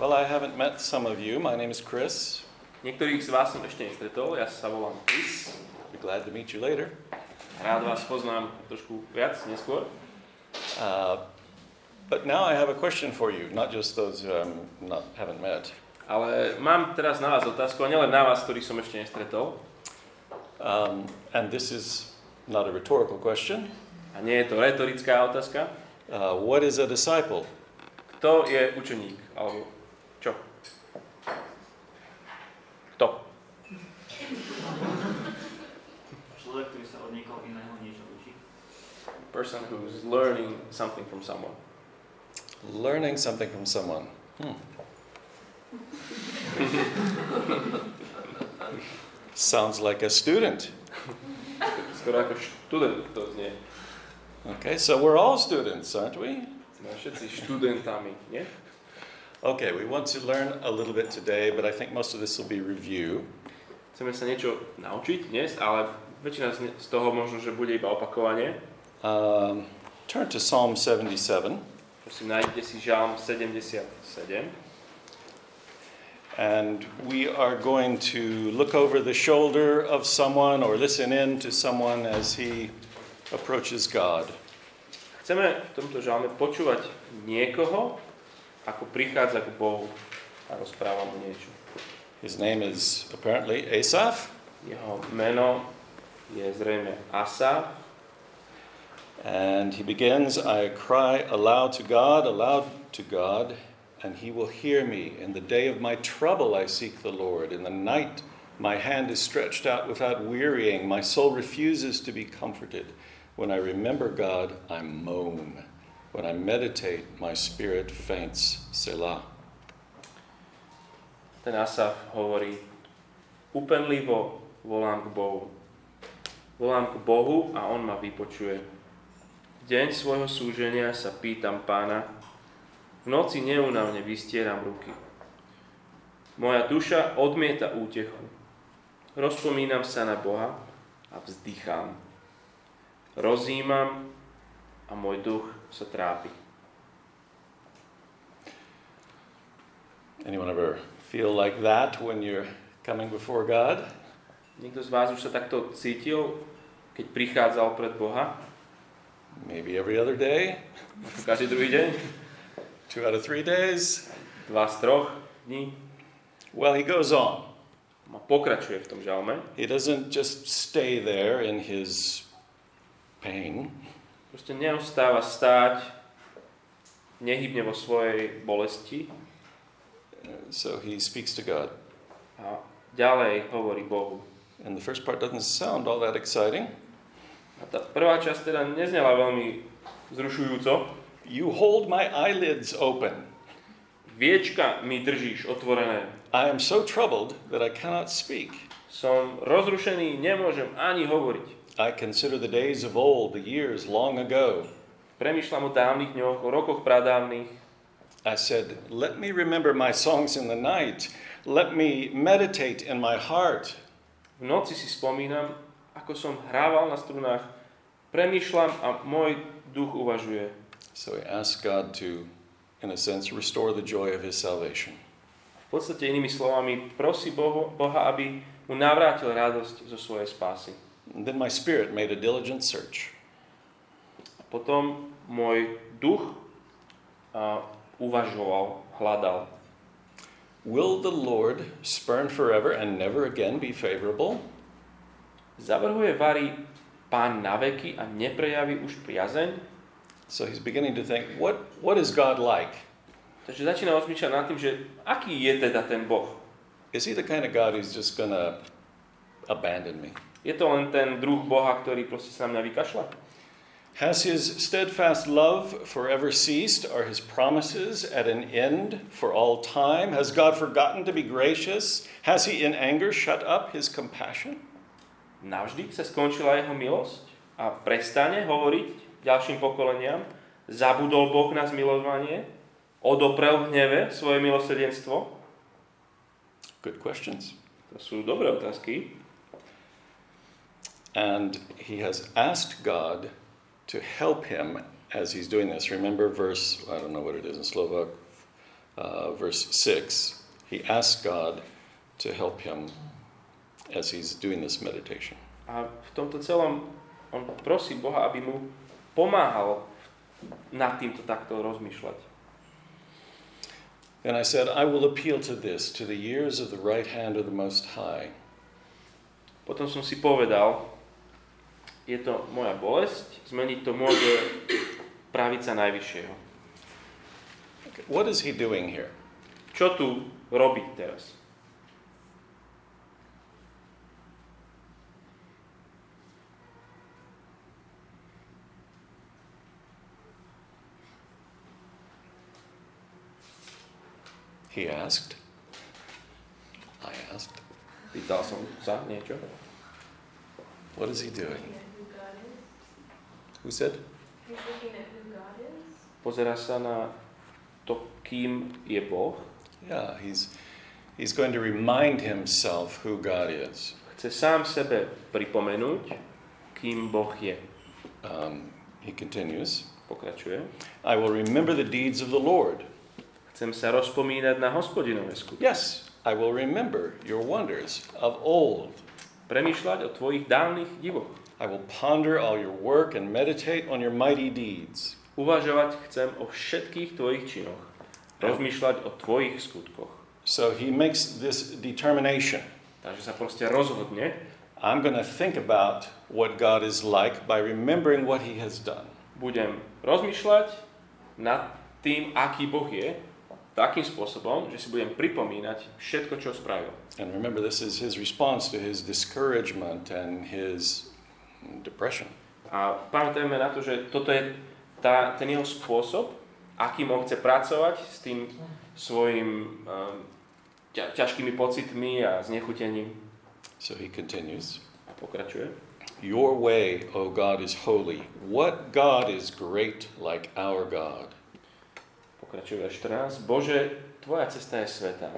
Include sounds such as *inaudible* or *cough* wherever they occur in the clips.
Well, I haven't met some of you. My name is Chris. Niektorých z vás som ešte nestretol, ja sa volám Chris. Be glad to meet you later. Rád vás poznám trošku viac neskôr. Uh, but now I have a question for you, not just those who um, not, haven't met. Ale mám teraz na vás otázku, a nielen na vás, ktorých som ešte nestretol. Um, and this is not a rhetorical question. A nie je to retorická otázka. Uh, what is a disciple? Kto je učeník? Alebo čo? Kto? Človek, ktorý sa od niekoho iného niečo učí. Person who's learning something from someone. Learning something from someone. Hmm. Sounds like a student. Okay, so we're all students, aren't we? Okay, we want to learn a little bit today, but I think most of this will be review. Chceme sa niečo naučiť dnes, ale väčšina z toho možno, že bude iba opakovanie. Um, turn to Psalm 77, Prosím, nájdete si Žalm 77. and we are going to look over the shoulder of someone or listen in to someone as he approaches God. Chceme v tomto žalme počúvať niekoho, ako prichádza k Bohu a rozpráva mu niečo. His name is apparently Asaph, Jeho meno je zrejme Asaf and he begins I cry aloud to God, aloud to God, and he will hear me. In the day of my trouble I seek the Lord. In the night my hand is stretched out without wearying. My soul refuses to be comforted. When I remember God, I moan. When I meditate, my spirit faints. Selah. Ten Asaf hovorí, úpenlivo volám k Bohu. Volám k Bohu a On ma vypočuje. Deň svojho súženia sa pýtam pána, v noci neunavne vystieram ruky. Moja duša odmieta útechu. Rozpomínam sa na Boha a vzdychám. Rozímam a môj duch sa trápi. Anyone ever feel like that when you're coming before God? Niekto z vás už sa takto cítil, keď prichádzal pred Boha? Maybe every other day, každý druhý deň? two out of three days. Dva z troch dní? Well, he goes on. A pokračuje v tom žalme. He doesn't just stay there in his pain. Proste neustáva stáť nehybne vo svojej bolesti So he speaks to God. a ďalej hovorí Bohu. And the first part doesn't sound all that exciting. A tá prvá časť teda neznela veľmi zrušujúco. You hold my eyelids open. Viečka mi držíš otvorené. I am so troubled that I cannot speak. Som rozrušený, nemôžem ani hovoriť. I consider the days of old, the years long ago. Premýšľam o dávnych dňoch, o rokoch pradávnych. I said, Let me remember my songs in the night. Let me meditate in my heart. V noci si spomínam, ako som hrával na strunách. Premýšľam a môj duch uvažuje. So he asked God to, in a sense, restore the joy of his salvation. V podstate inými slovami prosí Bohu, Boha, aby mu navrátil radosť zo svojej spásy. And then my spirit made a diligent search. A potom môj duch a, uvažoval, hľadal. Will the Lord spurn forever and never again be favorable? Zavrhuje Vary pán na veky a neprejaví už priazeň? So he's beginning to think, what, what is God like? Takže začína rozmýšľať nad tým, že aký je teda ten Boh. Is he the kind of God who's just to abandon me? Je to len ten druh Boha, ktorý proste sa na mňa vykašľa? Has his steadfast love forever ceased? Are his promises at an end for all time? Has God forgotten to be gracious? Has he in anger shut up his compassion? Navždy sa skončila jeho milosť a prestane hovoriť ďalším pokoleniam, zabudol Boh na zmilovanie, odoprel v hneve svoje milosrdenstvo? Good questions. To sú dobré otázky. And he has asked God to help him as he's doing this. Remember verse, I don't know what it is in Slovak, uh, verse 6, he asks God to help him as he's doing this meditation. A v tomto celom on prosí Boha, aby mu pomáhal nad týmto takto rozmýšľať. And I said, I will appeal to this, to the years of the right hand of the Most High. Potom som si povedal, je to moja bolesť, zmeniť to môže pravica Najvyššieho. What is he doing here? Čo tu robí teraz? He asked. I asked. Pýtal som sa niečo. What is he doing? Who Who said? He's looking at who God is. Pozera sa na to, kým je Boh. Yeah, he's he's going to remind himself who God is. Chce sám sebe pripomenúť, kým Boh je. Um, he continues. Pokračuje. I will remember the deeds of the Lord. Chcem sa rozpomínať na hospodinové skutky. Yes, I will remember your wonders of old. Premýšľať o tvojich dávnych divoch. I will ponder all your work and meditate on your mighty deeds. Uvažovať chcem o všetkých tvojich činoch. Rozmýšľať o tvojich skutkoch. So he makes this determination. Takže sa proste rozhodne, I'm going to think about what God is like by remembering what he has done. budem rozmýšľať nad tým, aký Boh je, takým spôsobom, že si budem pripomínať všetko, čo spravil. And remember, this is his response to his discouragement and his depression. A pamätajme na to, že toto je tá, ten jeho spôsob, akým on chce pracovať s tým svojim um, ťa, ťažkými pocitmi a znechutením. So he continues A pokračuje. Your way, O God, is holy. What God is great like our God? Pokračuje verš 14. Bože, tvoja cesta je sveta.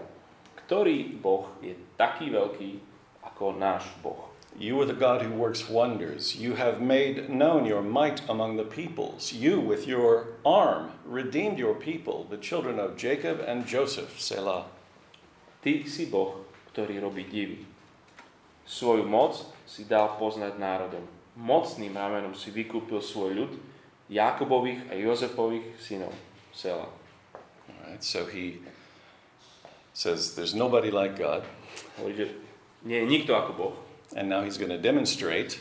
Ktorý Boh je taký veľký ako náš Boh? You are the God who works wonders. You have made known your might among the peoples. You, with your arm, redeemed your people, the children of Jacob and Joseph. Selah. Ty si Boh, ktorý robí divy. Svoju moc si dal poznať národom. Mocným ramenom si vykúpil svoj ľud, Jakobových a Jozepových synov. Sela. Right, so he says there's nobody like God, Hovorí, že nie je nikto ako Boh. and now he's going to demonstrate,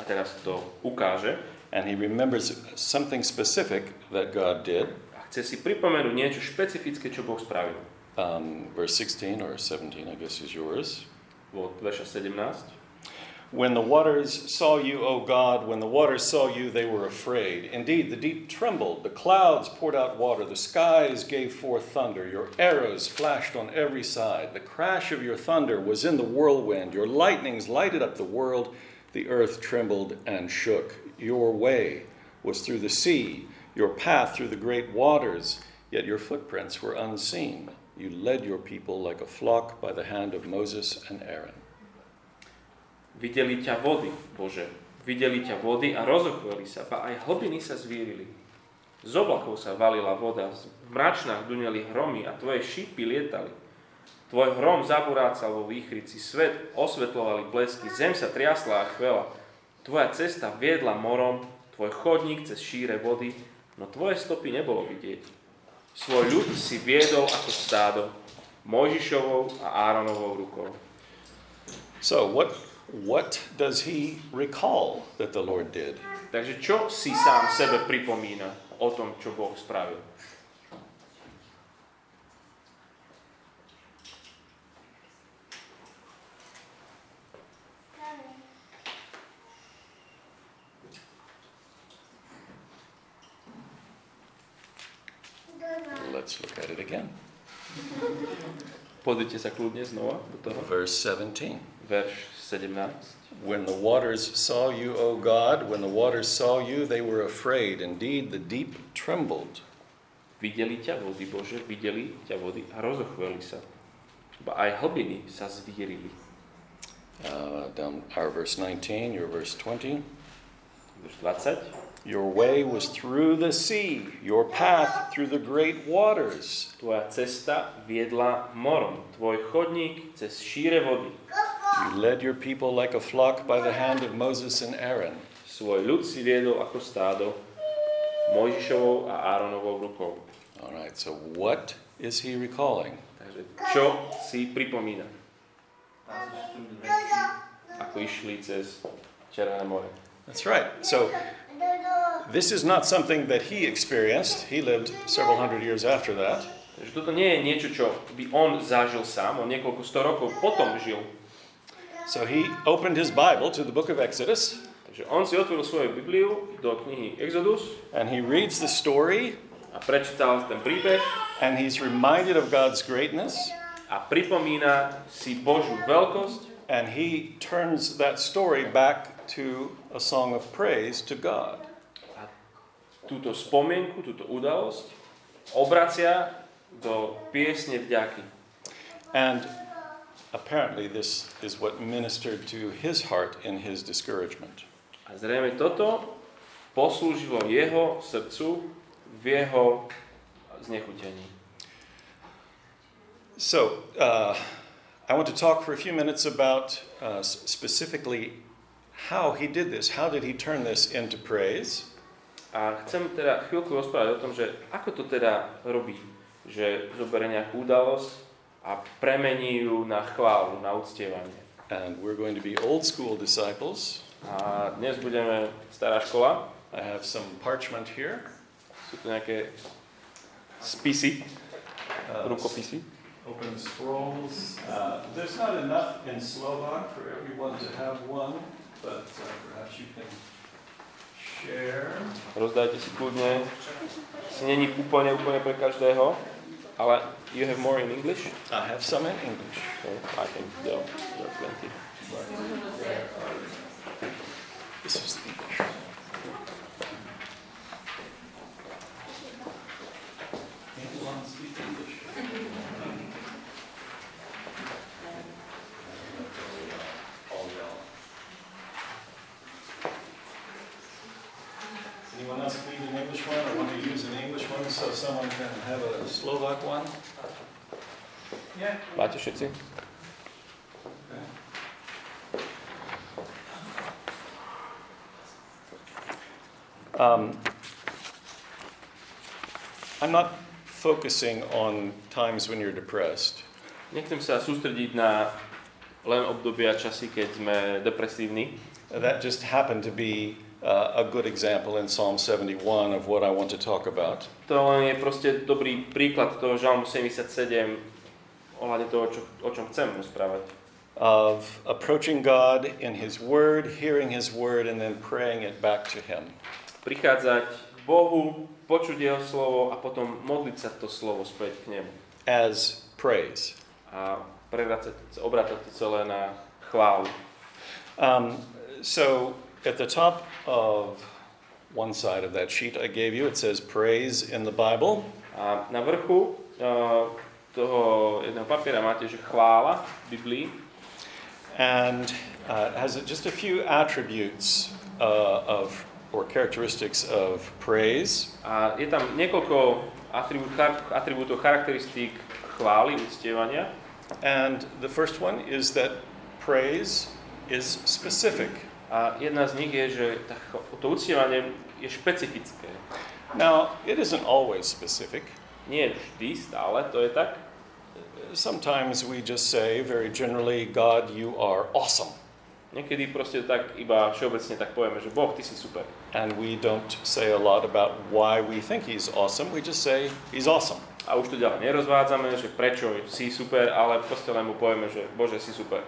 A teraz to ukáže. and he remembers something specific that God did. A chce si pripomenúť niečo špecifické, čo Boh spravil. Um, verse 16 or 17, I guess, is yours. Od verša 17. When the waters saw you, O God, when the waters saw you, they were afraid. Indeed, the deep trembled, the clouds poured out water, the skies gave forth thunder, your arrows flashed on every side. The crash of your thunder was in the whirlwind, your lightnings lighted up the world, the earth trembled and shook. Your way was through the sea, your path through the great waters, yet your footprints were unseen. You led your people like a flock by the hand of Moses and Aaron. Videli ťa vody, Bože. Videli ťa vody a rozochveli sa, ba aj hlbiny sa zvírili. Z oblakov sa valila voda, v mračnách duneli hromy a tvoje šípy lietali. Tvoj hrom zaburácal vo výchrici, svet osvetlovali blesky, zem sa triasla a chvela. Tvoja cesta viedla morom, tvoj chodník cez šíre vody, no tvoje stopy nebolo vidieť. Svoj ľud si viedol ako stádo, Mojžišovou a Áronovou rukou. So, what, what does he recall that the Lord did? Takže čo si sám sebe pripomína o tom, čo Boh spravil? Let's look at it again. Pozrite sa kľudne znova do toho. Verse 17. Verš 17. When the waters saw you, O God, when the waters saw you, they were afraid. Indeed, the deep trembled. Videli ťa vody, Bože, videli ťa vody a rozochveli sa. Ba aj hlbiny sa zvírili. Uh, down our verse 19, your verse 20. Verš 20. Your way was through the sea, your path through the great waters. Tvoja cesta viedla morom, tvoj chodník cez šíre vody. You led your people like a flock by the hand of Moses and Aaron. Svoj ľud si viedol ako stádo Mojžišovou a Áronovou rukou. All right, so what is he recalling? Takže čo si pripomína, Passage through the Red ako išli cez Červené more? That's right. So this is not something that he experienced. He lived several hundred years after that. Takže toto nie je niečo, čo by on zažil sám, on niekoľko sto rokov potom žil. So he opened his Bible to the book of Exodus. Takže on si otvoril svoju Bibliu do knihy Exodus and he reads the story. a prečítal ten príbeh. And he's reminded of God's greatness. A pripomína si Božiu veľkosť. And he turns that story back to a song of praise to God. a túto spomienku, túto udalosť obracia do piesne vďaky. And apparently this is what ministered to his heart in his discouragement. A zrejme toto poslúžilo jeho srdcu v jeho znechutení. So, uh, I want to talk for a few minutes about uh, specifically how he did this. How did he turn this into praise? A chcem teda chvíľku rozprávať o tom, že ako to teda robí, že zoberie nejakú udalosť a premení ju na chválu, na uctievanie. And we're going to be old school disciples. A dnes budeme stará škola, I have some parchment here. sú tu nejaké spisy, Uh, rukopisy. open scrolls. Uh, there's not enough in Slovak for everyone to have one, but uh, perhaps you can share. Rozdajte si kľudne. Si není úplne, úplne pre každého, you have more in English? I have some in English. So I think there are there are plenty. This is všetci? Um, I'm not focusing on times when you're depressed. Nechcem sa sústrediť na len obdobia časy, keď sme depresívni. That just happened to be uh, a good example in Psalm 71 of what I want to talk about. To len je proste dobrý príklad toho Žalmu 77 ohľadne toho, čo, o čom chcem rozprávať. Of approaching God in His Word, hearing His Word, and then praying it back to Him. Prichádzať Bohu, počuť Jeho slovo a potom modliť sa to slovo späť k Nemu. as praise. A prevracať, obrátať to celé na chválu. Um, so at the top of one side of that sheet I gave you, it says praise in the Bible. A na vrchu uh, toho jedného papiera máte, že chvála v Biblii. and uh, has just a few attributes uh, of or characteristics of praise. A je tam niekoľko atribútov, charakteristík chvály, uctievania. And the first one is that praise is specific. A jedna z nich je, že to uctievanie je špecifické. Now, it isn't always specific. Nie vždy, stále to je tak. Sometimes we just say very generally, God, you are awesome. Niekedy proste tak iba všeobecne tak povieme, že Boh, ty si super. And we don't say a lot about why we think he's awesome. We just say he's awesome. A už to ďalej nerozvádzame, že prečo si super, ale proste len mu povieme, že Bože, si super.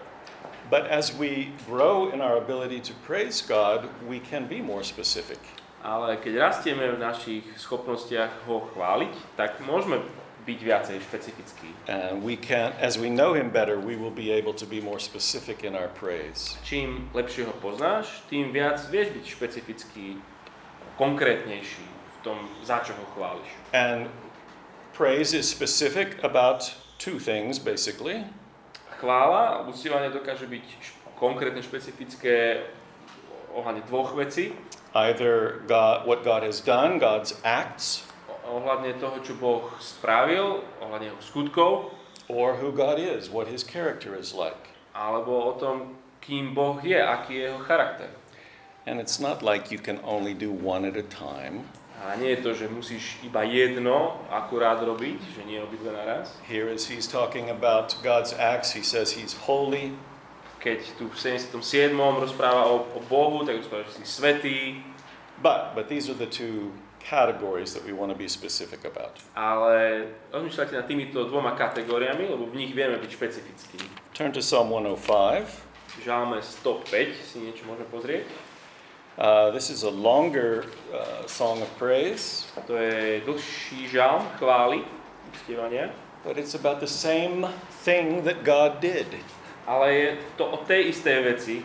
But as we grow in our ability to praise God, we can be more specific. Ale keď rastieme v našich schopnostiach ho chváliť, tak môžeme byť viacej špecifickí. And we can, as we know him better, we will be able to be more specific in our praise. Čím lepšie ho poznáš, tým viac vieš byť špecifický, konkrétnejší v tom, za čo ho chváliš. And praise is specific about two things, basically. Chvála uctievanie dokáže byť konkrétne špecifické ohľadne dvoch vecí. either God, what God has done, God's acts, Ohľadne toho, čo Boh spravil, ohľadne jeho skutkov, or who God is, what his character is like. alebo o tom, kým Boh je, aký je jeho charakter. And it's not like you can only do one at a time. A nie je to, že musíš iba jedno akurát robiť, že nie obidve naraz. Here, as he's talking about God's acts, he says he's holy, Keď tu v 77. rozpráva o, o Bohu, tak rozpráva, že si svetý, but but these are the two categories that we want to be specific about. ale rozmýšľajte nad týmito dvoma kategóriami, lebo v nich vieme byť špecifickí. Turn to Psalm 105. V Žalme 105 si niečo môžeme pozrieť. Uh, this is a longer uh, song of praise, To je dlhší žalm chvály, uctievania, but it's about the same thing that God did. ale je to o tej istej veci,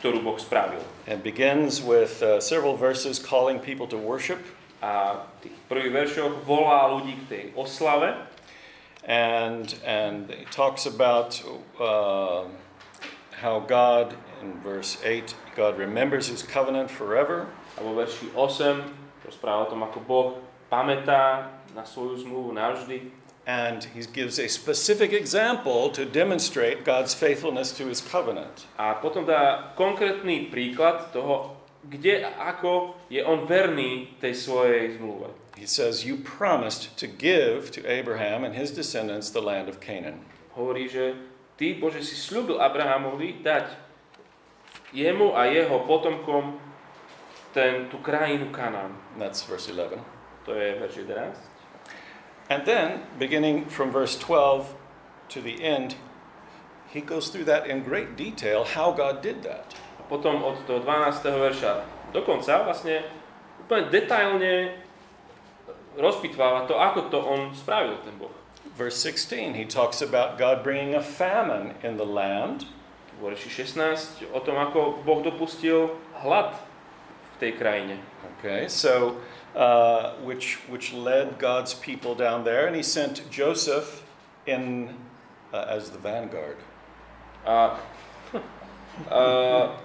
ktorú Boh spravil. It begins with uh, several verses calling people to worship, A v tých prvých veršoch volá ľudí k tej oslave. And and it talks about uh, how God in verse eight God remembers His covenant forever, a vo verši 8 rozpráva o tom, ako Boh pamätá na svoju zmluvu navždy. And He gives a specific example to demonstrate God's faithfulness to His covenant. a potom dá konkrétny príklad toho, kde ako je on verný tej svojej zmluve. He says, "You promised to give to Abraham and his descendants the land of Canaan." Hovorí, že ty, Bože, si slúbil Abrahamovi dať jemu a jeho potomkom ten, tú krajinu Kanán. That's verse eleven. To je verš 11. And then, beginning from verse 12 to the end, he goes through that in great detail how God did that. Potom od toho 12. verša do konca vlastne úplne detailne rozpitváva to, ako to on spravil, ten Boh. Verse 16, he talks about God bringing a famine in the land, V verši 16 o tom, ako Boh dopustil hlad v tej krajine. okay, so uh, which, which led God's people down there, and he sent Joseph in uh, as the vanguard. A, a, *laughs*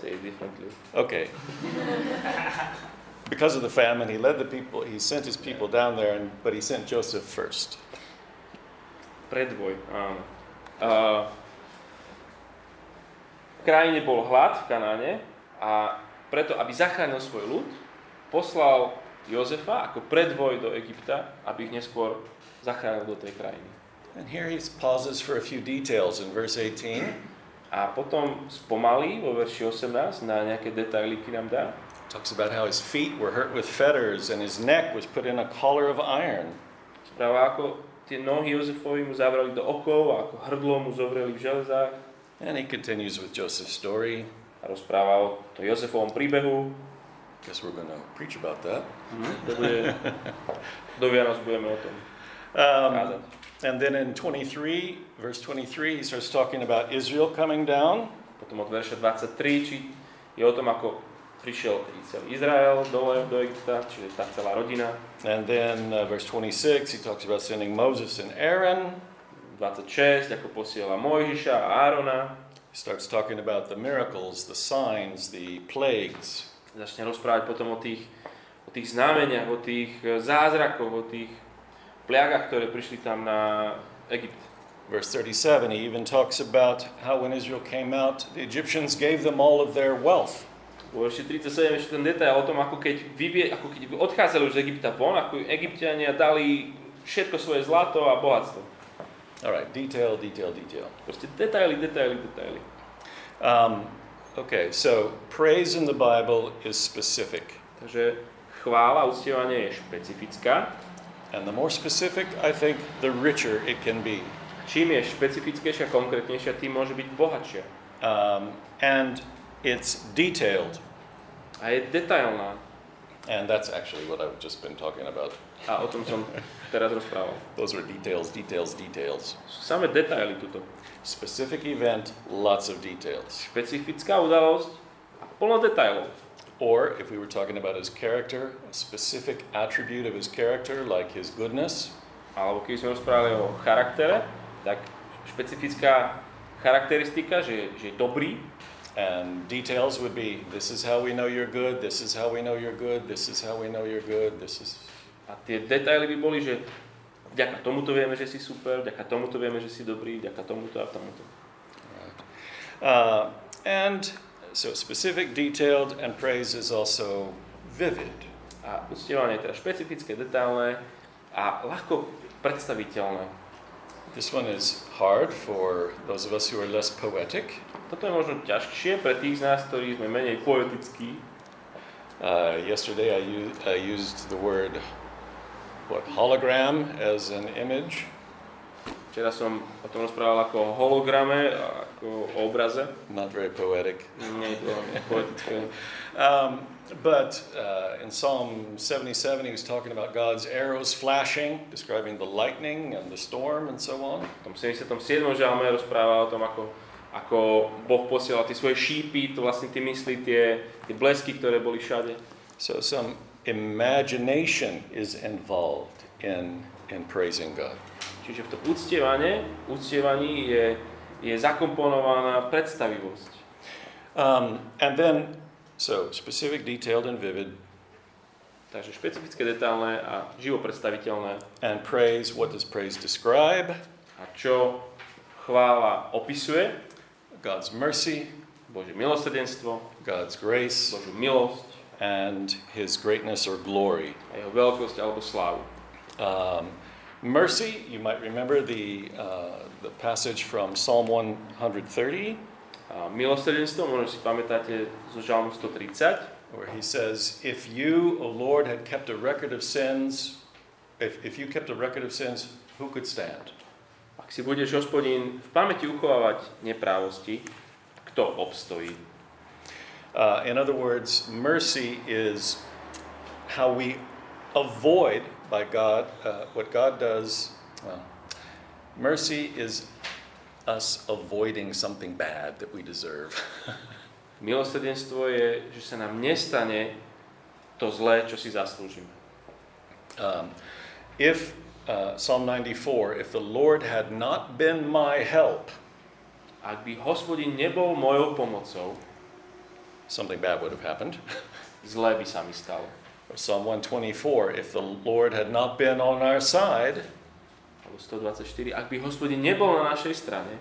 say it differently. Okay. *laughs* because of the famine, he led the people, he sent his people down there, and, but he sent Joseph first. Predvoj, áno. A, v krajine bol hlad v Kanáne a preto, aby zachránil svoj ľud, poslal Jozefa ako predvoj do Egypta, aby ich neskôr zachránil do tej krajiny. And here he pauses for a few details in verse 18. A potom spomalí vo verši 18 na nejaké detaily, ktoré nám dá. Talks about how his feet were hurt with fetters and his neck was put in a collar of iron. Správa, ako tie nohy Jozefovi mu zavrali do okov a ako hrdlo mu zovreli v železách. And he continues with Joseph's story. A rozpráva o to Jozefovom príbehu. Guess we're going to preach about that. Bude, *laughs* do Vianoc budeme o tom Um, and then in 23, verse 23, he starts talking about Israel coming down. Potom od verša 23 či je o tom, ako prišiel celý Izrael dole do Egypta, čiže tá celá rodina. And then uh, verse 26, he talks about sending Moses and Aaron. 26, ako posiela Mojžiša a Árona. He starts talking about the miracles, the signs, the plagues. Začne rozprávať potom o tých, o tých znameniach, o tých e, zázrakoch, o tých pliagach, ktoré prišli tam na Egypt. Verse 37, he even talks about how when Israel came out, the Egyptians gave them all of their wealth. Vo verši 37 ešte ten detail o tom, ako keď, vyvie, ako keď odchádzali už z Egypta von, ako Egyptiania dali všetko svoje zlato a bohatstvo. All right, detail, detail, detail. Proste detaily, detaily, detaily. Um, okay, so praise in the Bible is specific. Takže chvála, uctievanie je špecifická. And the more specific, I think, the richer it can be. Čím je špecifickejšia, konkrétnejšia, tým môže byť bohatšia. Um, and it's detailed. A je detailná. And that's actually what I've just been talking about. A o tom som teraz rozprával. *laughs* Those are details, details, details. Sú samé detaily tuto. Specific event, lots of details. Špecifická udalosť a plno detailov. Or if we were talking about his character, a specific attribute of his character, like his goodness, Alebo keď sme rozprávali o charaktere, tak špecifická charakteristika, že, že je dobrý And details would be this is how we know you're good, this is how we know you're good, this is how we know you're good, this is. a tie detaily by boli, že vďaka tomuto vieme, že si super, vďaka tomuto vieme, že si dobrý, vďaka tomuto a tomuto. Right. Uh, and so specific, detailed, and praise is also vivid. A uctievanie je teda špecifické, detailné a ľahko predstaviteľné. This one is hard for those of us who are less poetic. Toto je možno ťažšie pre tých z nás, ktorí sme menej poetickí. Uh, yesterday I, u- I used the word what hologram as an image. Včera som o tom rozprával ako o holograme, o obraze. Not very poetic. Nie je to poetické. Um, but uh, in Psalm 77, he was talking about God's arrows flashing, describing the lightning and the storm and so on. V tom 77. žalme rozpráva o tom, ako, ako Boh posielal tie svoje šípy, to vlastne ty myslí tie, tie blesky, ktoré boli všade. So some imagination is involved in, in praising God. Čiže v tom uctievanie, uctievaní je, je zakomponovaná predstavivosť. Um, and then, so specific, detailed, and vivid, Takže špecifické, detálne a živo predstaviteľné. and praise. What does praise describe? A čo chvála opisuje? God's mercy, Bože milosrdenstvo, God's grace, Božú milosť and His greatness or glory. a jeho veľkosť alebo slávu. Um, mercy, you might remember the, uh, the passage from Psalm 130, A milosrdenstvo, možno si pamätáte zo Žalmu 130, where he says, If you, O Lord, had kept a record of sins, if, if you kept a record of sins, who could stand? ak si budeš, hospodín, v pamäti uchovávať neprávosti, kto obstojí? Uh, in other words, mercy is how we avoid by God uh, what God does. Well, mercy is us avoiding something bad that we deserve. *laughs* Milosrdenstvo je, že sa nám nestane to zlé, čo si zaslúžime. Um, if uh, Psalm 94, if the Lord had not been my help, Ak by hospodin nebol mojou pomocou, something bad would have happened. *laughs* zlé by sa mi stalo. Psalm 124, if the Lord had not been on our side, Alebo 124. Ak by hospodin nebol na našej strane,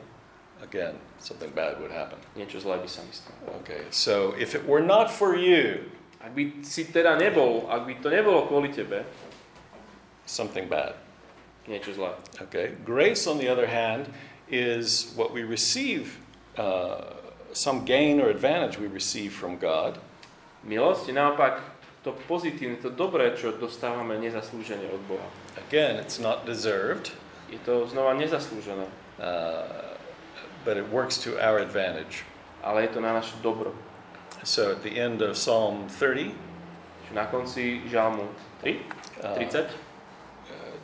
again, something bad would happen. niečo zlé by sa mi stalo. Okay, so if it were not for you, Ak by si teda nebol, ak by to nebolo kvôli tebe, something bad. niečo zlé. Okay, grace, on the other hand, is what we receive, uh, some gain or advantage we receive from God. Milosť naopak to pozitívne, to dobré, čo dostávame nezaslúžene od Boha. Again, it's not deserved, Je to znova nezaslúžené, uh, but it works to our advantage. ale je to na naše dobro. So at the end of Psalm 30, Čiže na konci žalmu 3, uh, 30, uh,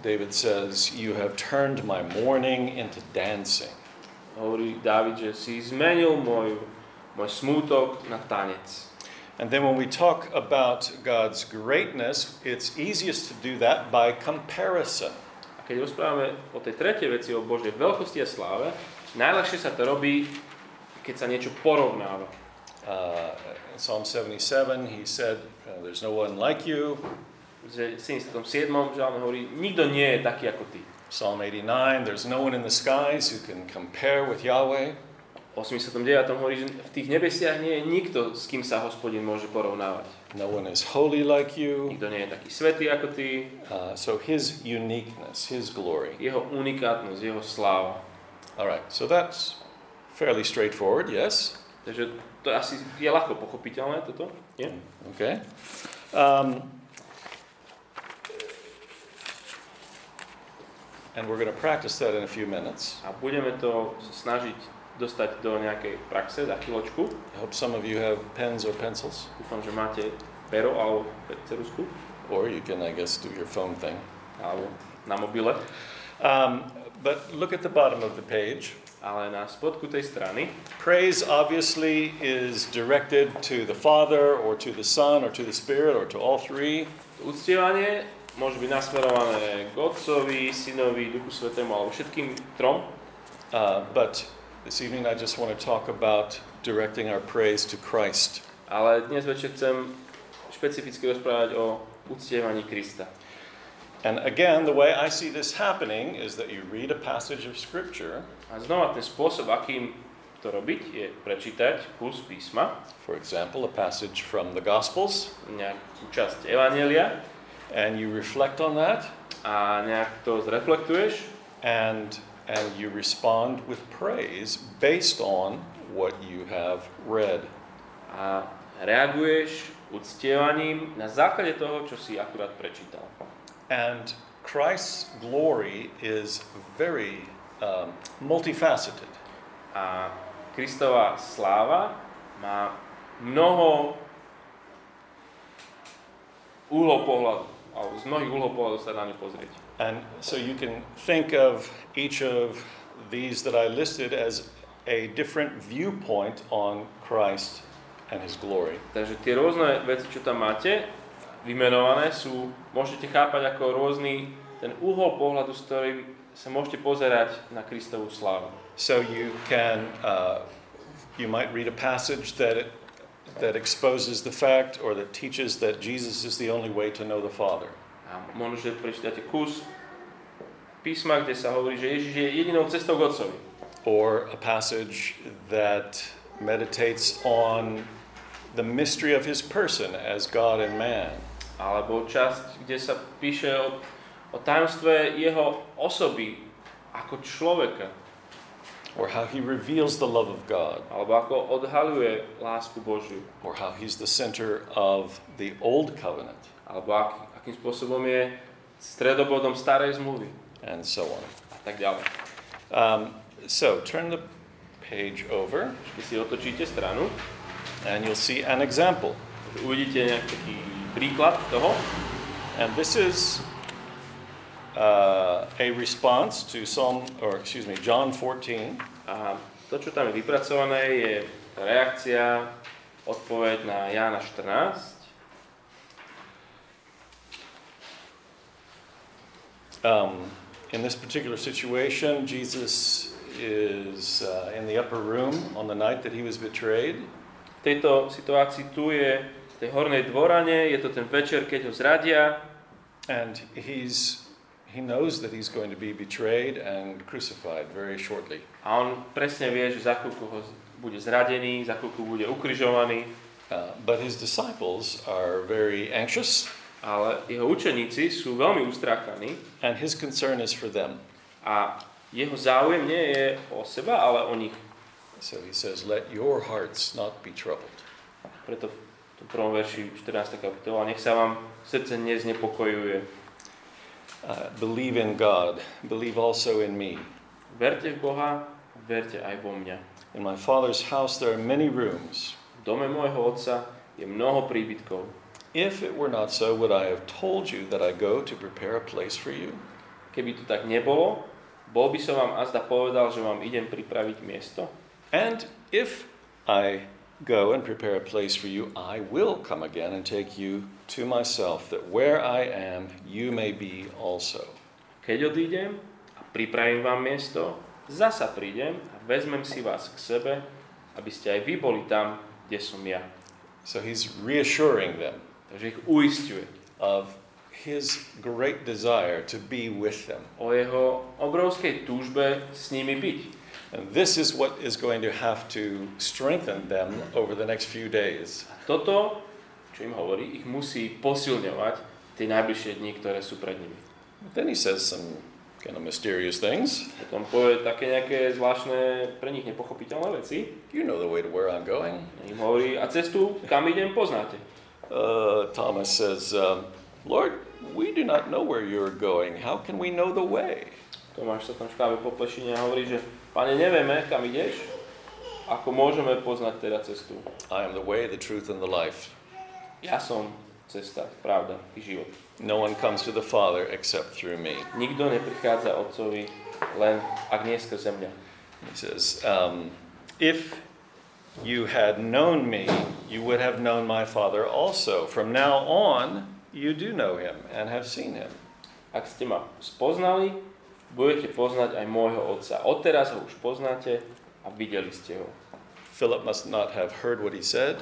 David says, You have turned my mourning into dancing. hovorí Dávid, že si zmenil môj, môj smútok na tanec. And then when we talk about God's greatness, it's easiest to do that by comparison. A keď rozprávame o tej tretej veci, o Božej veľkosti a sláve, najľahšie sa to robí, keď sa niečo porovnáva. Uh, in Psalm 77, he said, uh, There's no one like you. V 77. žalme hovorí, nikto nie je taký ako ty. Psalm 89, There's no one in the skies who can compare with Yahweh. V 89. hovorí, že v tých nebesiach nie je nikto, s kým sa hospodin môže porovnávať. No one is holy like you. Nikto nie je taký svetý ako ty. Uh, so his uniqueness, his glory. Jeho unikátnosť, jeho sláva. All right, so that's fairly straightforward, yes? Takže to asi je ľahko pochopiteľné toto, nie? Okay. Um, and we're going to practice that in a few minutes. A budeme to snažiť dostať do nejakej praxe za chvíľočku. I hope some of you have pens or pencils, Dúfam, že máte pero alebo cerusku, or you can, I guess, do your phone thing. alebo na mobile. Um, but look at the bottom of the page. Ale na spodku tej strany Praise obviously is directed to the Father, or to the Son, or to the Spirit, or to all three. uctievanie môže byť nasmerované k Otcovi, Synovi, Duchu Svetému alebo všetkým trom. Uh, but This evening, I just want to talk about directing our praise to Christ. Ale dnes večer chcem špecificky rozprávať o uctievaní Krista. And again, the way I see this happening is that you read a passage of Scripture, A znova ten spôsob, akým to robiť, je prečítať kus písma, for example, a passage from the Gospels, nejakú časť Evanielia and you reflect on that, a nejak to zreflektuješ. And and you respond with praise based on what you have read. a reaguješ uctievaním na základe toho, čo si akurát prečítal. And Christ's glory is very um, multifaceted. A Kristová sláva má mnoho uhlov pohľadu, alebo z mnohých uhlov pohľadu sa na ňu pozrieť. And so you can think of each of these that I listed as a different viewpoint on Christ and his glory. Takže tie rôzne veci, čo tam máte, vymenované sú, môžete chápať ako rôzny ten uhol pohľadu, s ktorým sa môžete pozerať na Kristovú slávu. So you can uh, you might read a passage that that exposes the fact or that teaches that Jesus is the only way to know the Father. A možno, že prečítate kus písma, kde sa hovorí, že Ježiš je jedinou cestou k Otcovi. or a passage that meditates on the mystery of his person as God and man, Alebo časť, kde sa píše o, o tajomstve jeho osoby ako človeka. or how he reveals the love of God, Alebo ako odhaluje lásku Božiu. or how he's the center of the old covenant, Alebo ak, akým spôsobom je stredobodom starej zmluvy. and so on. A tak ďalej. Um, so turn the page over, Keď si otočíte stranu, and you'll see an example. uvidíte nejaký taký príklad toho. And this is uh, a response to Psalm, or excuse me, John 14. A to, čo tam je vypracované, je reakcia, odpoveď na Jána 14. Um, in this particular situation, Jesus is uh, in the upper room on the night that he was betrayed. V tejto situácii tu je v tej hornej dvorane, je to ten večer, keď ho zradia And he's, he knows that he's going to be betrayed and crucified very shortly. a on presne vie, že za chvíľku ho bude zradený, za chvíľku bude ukrižovaný, Uh, but his disciples are very anxious, ale jeho učeníci sú veľmi ustráchaní and his concern is for them. a jeho záujem nie je o seba, ale o nich. So he says, Let your hearts not be troubled. Preto v tom prvom verši 14. kapitola, nech sa vám srdce neznepokojuje. Uh, believe in God, believe also in me. Verte v Boha, verte aj vo mňa. In my Father's house there are many rooms. V dome môjho otca je mnoho príbytkov. If it were not so, would I have told you that I go to prepare a place for you? Keby to tak nebolo, bol by som vám azda povedal, že vám idem pripraviť miesto. And if I go and prepare a place for you, I will come again and take you to myself, that where I am, you may be also. Keď odídem a pripravím vám miesto, zasa prídem a vezmem si vás k sebe, aby ste aj vy boli tam, kde som ja. So he's reassuring them Takže ich uistuje of his great desire to be with them. o jeho obrovskej túžbe s nimi byť. And this is what is going to have to strengthen them over the next few days. Toto, čo im hovorí, ich musí posilňovať tie najbližšie dni, ktoré sú pred nimi. Then he says some kind of mysterious things. Potom povie také nejaké zvláštne, pre nich nepochopiteľné veci. You know the way to where I'm going. Im hovorí, a cestu, kam idem, poznáte. Uh, Thomas says, um, Lord, we do not know where you're going. How can we know the way? Tomáš sa tam škáve po plešine a hovorí, že Pane, nevieme, kam ideš, ako môžeme poznať teda cestu. I am the way, the truth, and the life. Ja som cesta, pravda i život. No one comes to the Father except through me. Nikto neprichádza Otcovi len ak nie skrze mňa. He says, um, If you had known me, you would have known my Father also. From now on, you do know him and have seen him. Ak ste ma spoznali, budete poznať aj môjho Otca. Odteraz ho už poznáte a videli ste ho. Philip must not have heard what he said.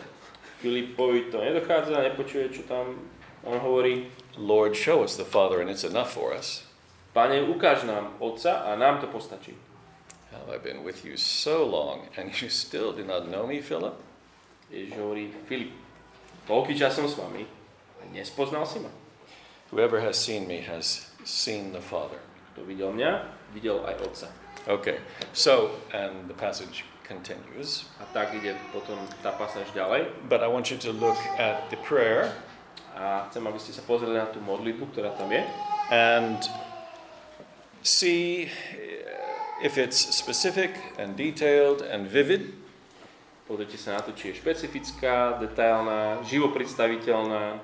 Filipovi to nedochádza, nepočuje, čo tam on hovorí. Lord, show us the Father, and it's enough for us. Pane, ukáž nám Otca a nám to postačí. How I've been with you so long, and *laughs* you still do not know me, Philip? Ježiš hovorí, Filip, toľký čas som s vami a nespoznal si ma. Whoever has seen me has seen the Father. Kto videl mňa, videl aj Otca. Okay, so, and the passage continues. A tak ide potom tá pasáž ďalej. But I want you to look at the prayer A chcem, aby ste sa pozreli na tú modlitbu, ktorá tam je. and see if it's specific and detailed and vivid, Pozrite sa na to, či je špecifická, detailná, živo predstaviteľná.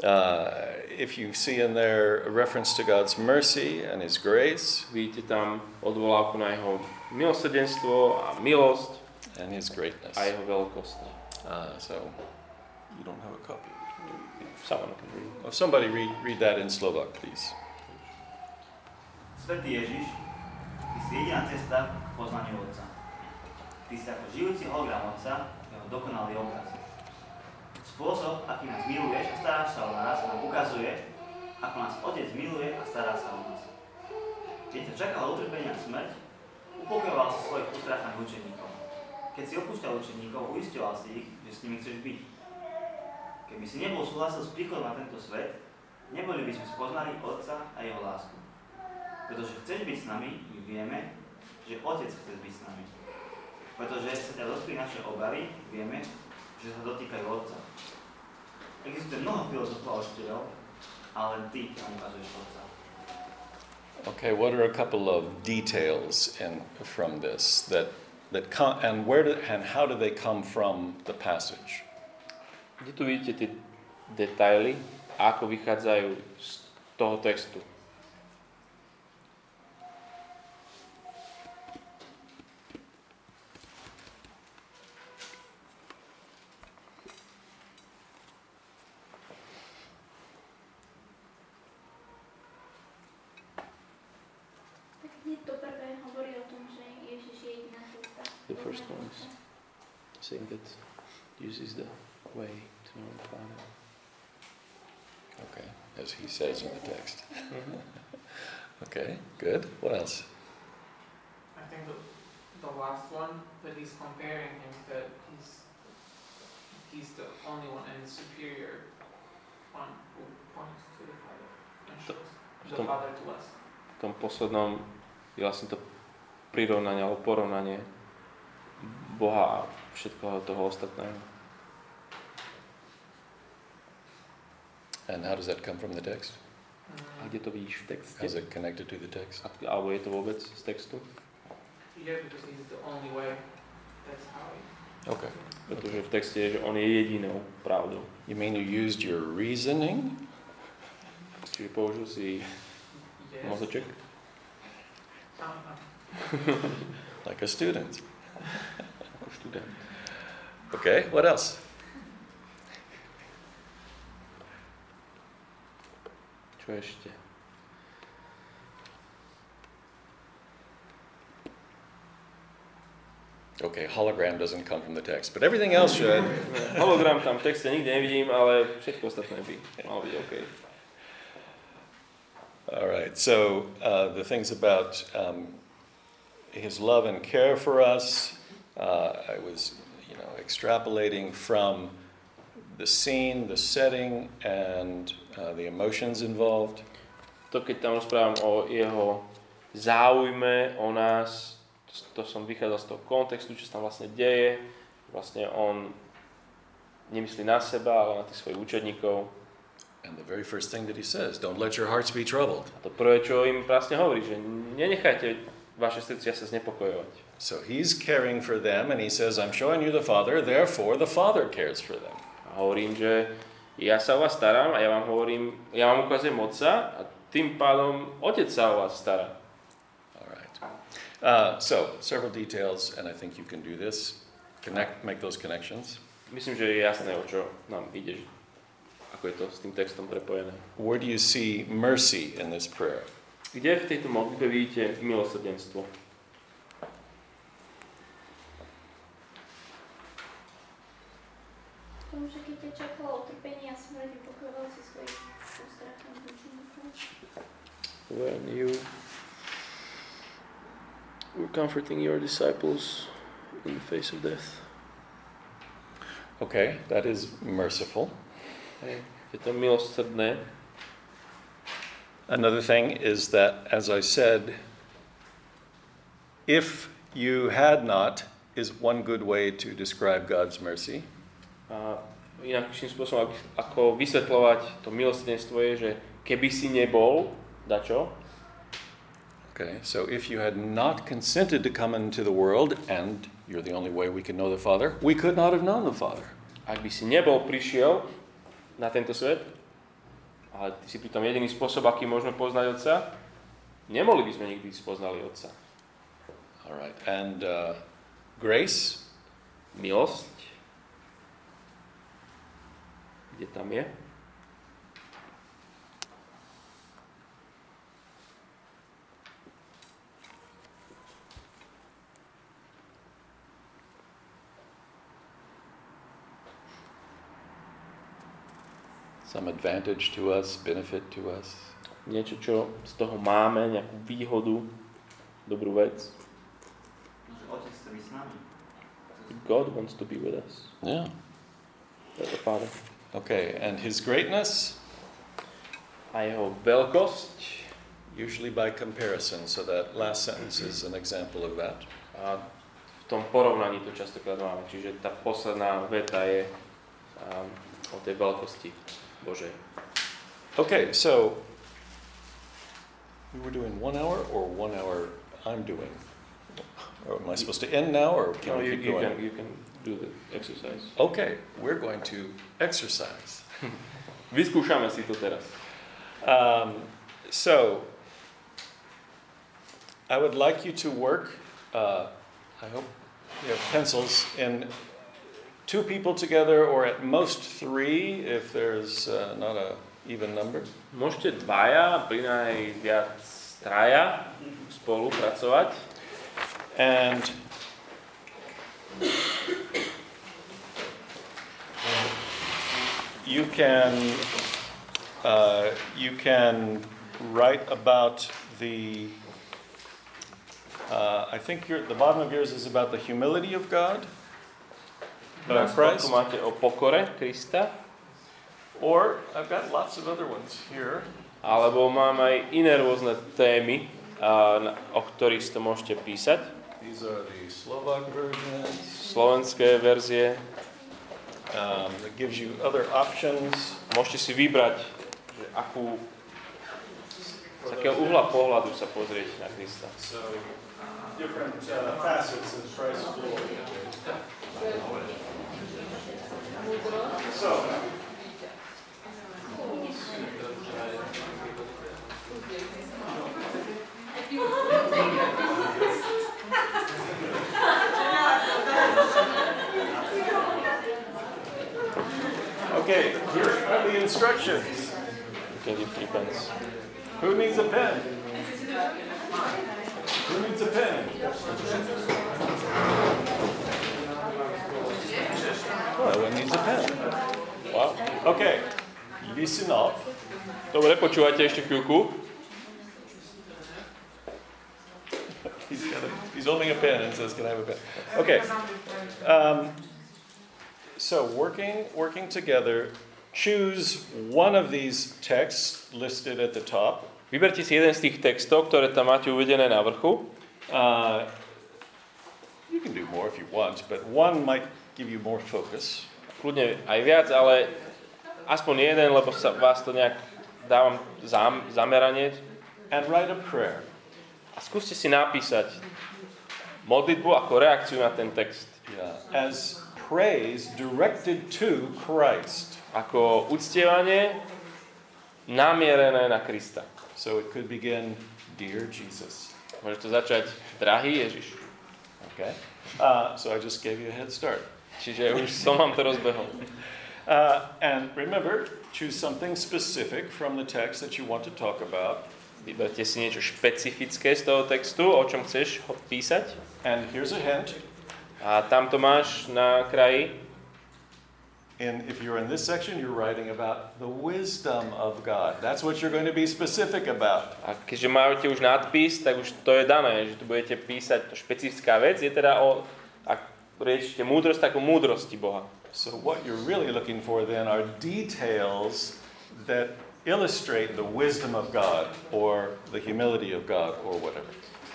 uh, if you see in there a reference to God's mercy and His grace Vidíte tam odvolávku na jeho milosrdenstvo a milosť and His greatness. a jeho veľkosť. Uh, so, you don't have a copy. Someone can read. Oh, somebody read, read that in Slovak, please. Svetý Ježiš, Ty si jediná cesta k poznaniu Otca. Ty si ako žijúci hologram Otca, jeho dokonalý obraz. Spôsob, aký nás miluješ a staráš sa o nás, nám ukazuje, ako nás Otec miluje a stará sa o nás. Keď ťa čakala utrpenia smrť, upokojoval si svojich utráchaných učeníkov. Keď si opúšťal učeníkov, uisťoval si ich, že s nimi chceš byť. Keby si nebol súhlasil s príchodom na tento svet, neboli by sme spoznali Otca a Jeho lásku. Pretože chceš byť s nami, vieme, že Otec chce byť s nami. Pretože sa ťa dotkli naše obavy, vieme, že sa dotýkajú Otca. Existuje mnoho filozofov a učiteľov, ale Ty nám ukazuješ Otca. Okay, what are a couple of details in, from this that, that come, and where do, and how do they come from the passage? Kde tu vidíte tie detaily ako vychádzajú z toho textu. Tak hneď to prvé hovorí o tom, že Ježiš je jediná cesta. The first one is saying that uses the way to know the Father. Okay, as he says in the text. Okay, good. What else? I think the, the last one that he's comparing him that he's he's the only one and superior one who points to the Father and shows the tom- Father to us. V tom poslednom je vlastne to prirovnanie alebo porovnanie Boha a všetkoho toho ostatného. And how does that come from the text? A kde to vidíš v texte? How's it connected to the text? A- Alebo je to vôbec z textu? yeah, because he's the only way. That's how he. Okay. Pretože v texte je, že on je jedinou pravdou. You mean you used your reasoning? Čiže použil si Yes. mozoček. Uh-huh. *laughs* Like a student. *laughs* Študent. Okay, what else? Čo ešte? Okay, hologram doesn't come from the text, but everything else should. *laughs* Hologram tam v texte nikde nevidím, ale všetko ostatné by malo byť OK. All right, so uh, the things about um, his love and care for us, uh, I was, you know, extrapolating from the scene, the setting, and uh, the emotions involved. To, keď tam rozprávam o jeho záujme, o nás, to som vychádzal z toho kontextu, čo sa tam vlastne deje. Vlastne on nemyslí na seba, ale na tých svojich učedníkov. And the very first thing that he says, don't let your hearts be troubled. A to prvé, čo im vlastne hovorí, že nenechajte vaše srdcia sa znepokojovať. So he's caring for them, and he says, I'm showing you the Father, therefore the Father cares for them. A hovorím, že ja sa o vás starám a ja vám hovorím, ja vám ukazujem Otca a tým pádom Otec sa o vás stará. All right. Uh, so, several details, and I think you can do this. Connect, make those connections. Myslím, že je jasné, o čo nám ide, ako je to s tým textom prepojené. Where do you see mercy in this prayer? Kde v tejto modlitbe vidíte milosrdenstvo? When you were comforting your disciples in the face of death. Okay, that is merciful. Je to milosrdné. Another thing is that, as I said, if you had not, is one good way to describe God's mercy. A inakším spôsobom, ak- ako vysvetľovať to milosrdenstvo je, že keby si nebol, dačo, Okay, so if you had not consented to come into the world, and you're the only way we can know the Father, we could not have known the Father. ak by si nebol prišiel na tento svet, ale ty si pritom jediný spôsob, aký môžeme poznať Otca, nemohli by sme nikdy spoznali Otca. All right, and uh, grace, Milosť, kde tam je? Some advantage to us, benefit to us. Niečo, čo z toho máme, nejakú výhodu, dobrú vec. Otec chce byť s nami. God wants to be with us. Yeah. The Father. Okay, and His greatness, A jeho veľkosť, usually by comparison, so that last sentence is an example of that. a v tom porovnaní to častokrát máme. Čiže tá posledná veta je um, o tej veľkosti Božej. Okay, so we were doing one hour or one hour I'm doing? Or am I supposed to end now or can No, we you, keep you, going? can, you can do the exercise. Okay, we're going to exercise. *laughs* Vyskúšame si to teraz. Um, so, I would like you to work, uh, I hope you have pencils, in two people together or at most three if there's uh, not a even number. Môžete dvaja, pri najviac traja spolu pracovať. And you can uh, you can write about the. Uh, I think your, the bottom of yours is about the humility of God. Uh, Christ. máte o pokore Krista, Or I've got lots of other ones here. alebo mám aj iné rôzne témy, o ktorých si to môžete písať. These are the Slovak versions. Slovenské verzie. Um, it gives you other options. Môžete si vybrať, že akú, z akého uhla pohľadu sa pozrieť na Krista. So different uh, facets of Christ's glory. Okay, here are the instructions. You can three pens. Who needs a pen? Who needs a pen? No one needs a pen. Wow. Okay, listen up. Dobre, počúvajte ešte chvíľku. *laughs* He's, got a, he's holding a pen and says, "Can I have a pen?" Okay. Um, so working working together, choose one of these texts listed at the top. Vyberte si jeden z tých textov, ktoré tam máte uvedené na vrchu. Uh, you can do more if you want, but one might give you more focus. Kľudne aj viac, ale aspoň jeden, lebo sa vás to nejak dávam zam, zameranie. And write a prayer. A skúste si napísať modlitbu ako reakciu na ten text. Yeah. As praise directed to Christ. Ako uctievanie namierené na Krista. So it could begin, Dear Jesus. Môže to začať, drahý Ježiš. Okay? Uh, so I just gave you a head start. Čiže už som vám to rozbehol. Uh, and remember, choose something specific from the text that you want to talk about. Vyberte si niečo špecifické z toho textu, o čom chceš písať. And here's a hint A tam to máš na kraji. in, if you're in this section, you're writing about the wisdom of God. That's what you're going to be specific about. A keďže máte už nadpis, tak už to je dané, že tu budete písať to špecifická vec, je teda o, riečite múdrosť, tak o múdrosti Boha. So, what you're really looking for then are details that illustrate the wisdom of God or the humility of God or whatever.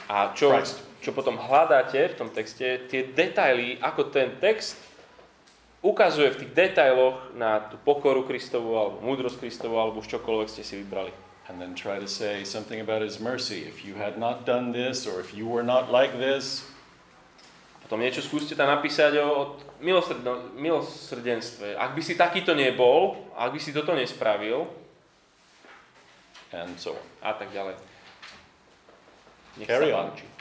A čo, Christ. čo potom hľadáte v tom texte, tie detaily, ako ten text ukazuje v tých detailoch na tú pokoru Kristovu, alebo múdrosť Kristovu, alebo už čokoľvek ste si vybrali. And then try to say something about His mercy. If you had not done this, or if you were not like this, Potom niečo skúste tam napísať o, o milosrdenstve. Ak by si takýto nebol, ak by si toto nespravil, and so on. a tak ďalej. Nech Carry sa on. páči.